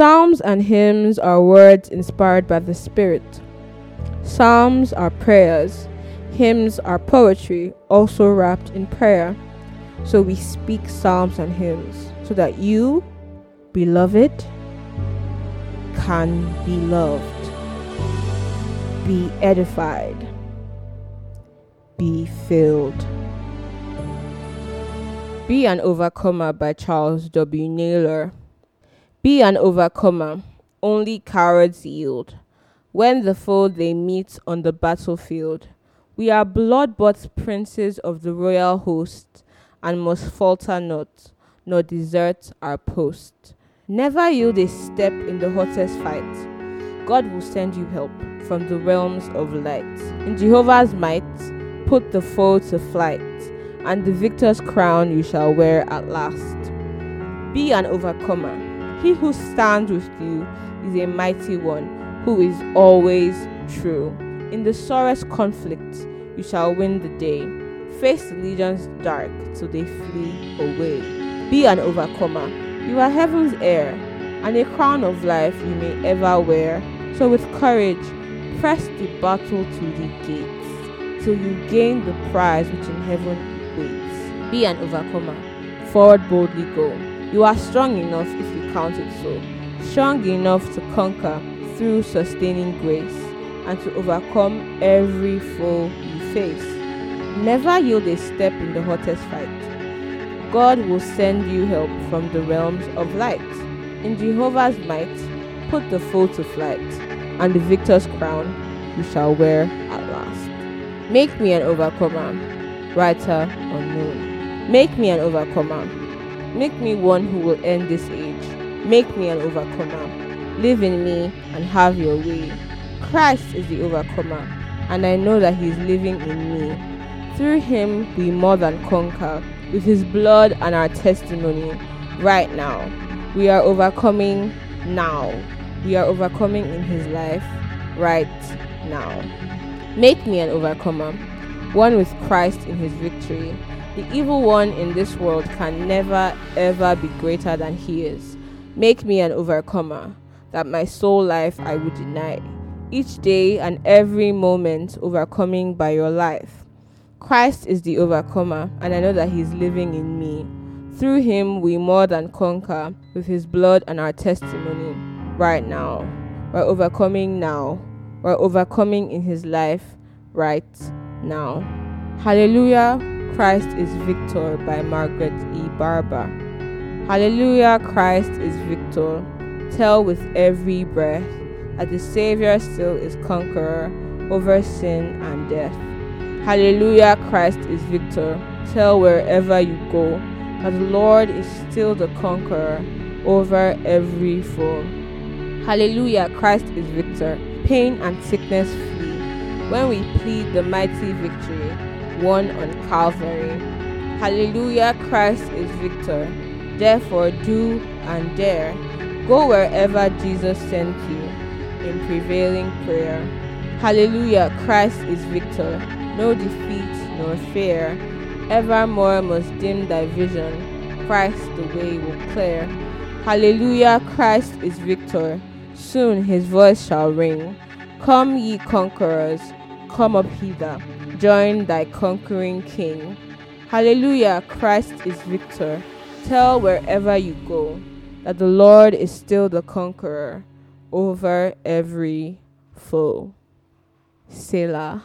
Psalms and hymns are words inspired by the Spirit. Psalms are prayers. Hymns are poetry, also wrapped in prayer. So we speak psalms and hymns so that you, beloved, can be loved, be edified, be filled. Be an Overcomer by Charles W. Naylor. Be an overcomer, only cowards yield. When the foe they meet on the battlefield, we are blood bought princes of the royal host, and must falter not, nor desert our post. Never yield a step in the hottest fight. God will send you help from the realms of light. In Jehovah's might, put the foe to flight and the victor's crown you shall wear at last. Be an overcomer. He who stands with you is a mighty one who is always true. In the sorest conflict, you shall win the day. Face the legions dark till they flee away. Be an overcomer. You are heaven's heir, and a crown of life you may ever wear. So with courage, press the battle to the gates till you gain the prize which in heaven waits. Be an overcomer. Forward boldly go. You are strong enough if you count it so. Strong enough to conquer through sustaining grace and to overcome every foe you face. Never yield a step in the hottest fight. God will send you help from the realms of light. In Jehovah's might, put the foe to flight, and the victor's crown you shall wear at last. Make me an overcomer writer unknown. Make me an overcomer. Make me one who will end this age. Make me an overcomer. Live in me and have your way. Christ is the overcomer, and I know that He is living in me. Through Him, we more than conquer, with His blood and our testimony, right now. We are overcoming now. We are overcoming in His life, right now. Make me an overcomer one with Christ in his victory. The evil one in this world can never ever be greater than he is. Make me an overcomer, that my soul life I would deny. Each day and every moment overcoming by your life. Christ is the overcomer, and I know that he is living in me. Through him we more than conquer with his blood and our testimony right now. We're overcoming now. We're overcoming in his life right now. Hallelujah, Christ is Victor by Margaret E. Barber. Hallelujah, Christ is Victor. Tell with every breath that the Savior still is conqueror over sin and death. Hallelujah, Christ is Victor. Tell wherever you go that the Lord is still the conqueror over every foe. Hallelujah, Christ is Victor. Pain and sickness flee when we plead the mighty victory won on Calvary. Hallelujah, Christ is victor. Therefore, do and dare. Go wherever Jesus sent you in prevailing prayer. Hallelujah, Christ is victor. No defeat nor fear. Evermore must dim thy vision. Christ the way will clear. Hallelujah, Christ is victor. Soon his voice shall ring. Come, ye conquerors, Come up hither, join thy conquering king. Hallelujah, Christ is victor. Tell wherever you go that the Lord is still the conqueror over every foe. Selah.